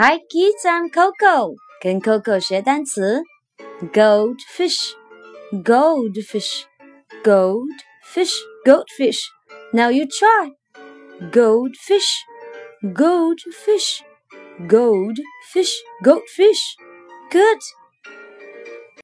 Hi kids, I'm Coco. 跟 Coco 学单词，goldfish, goldfish, goldfish, goldfish. Now you try. Goldfish, goldfish, goldfish, goldfish. Good.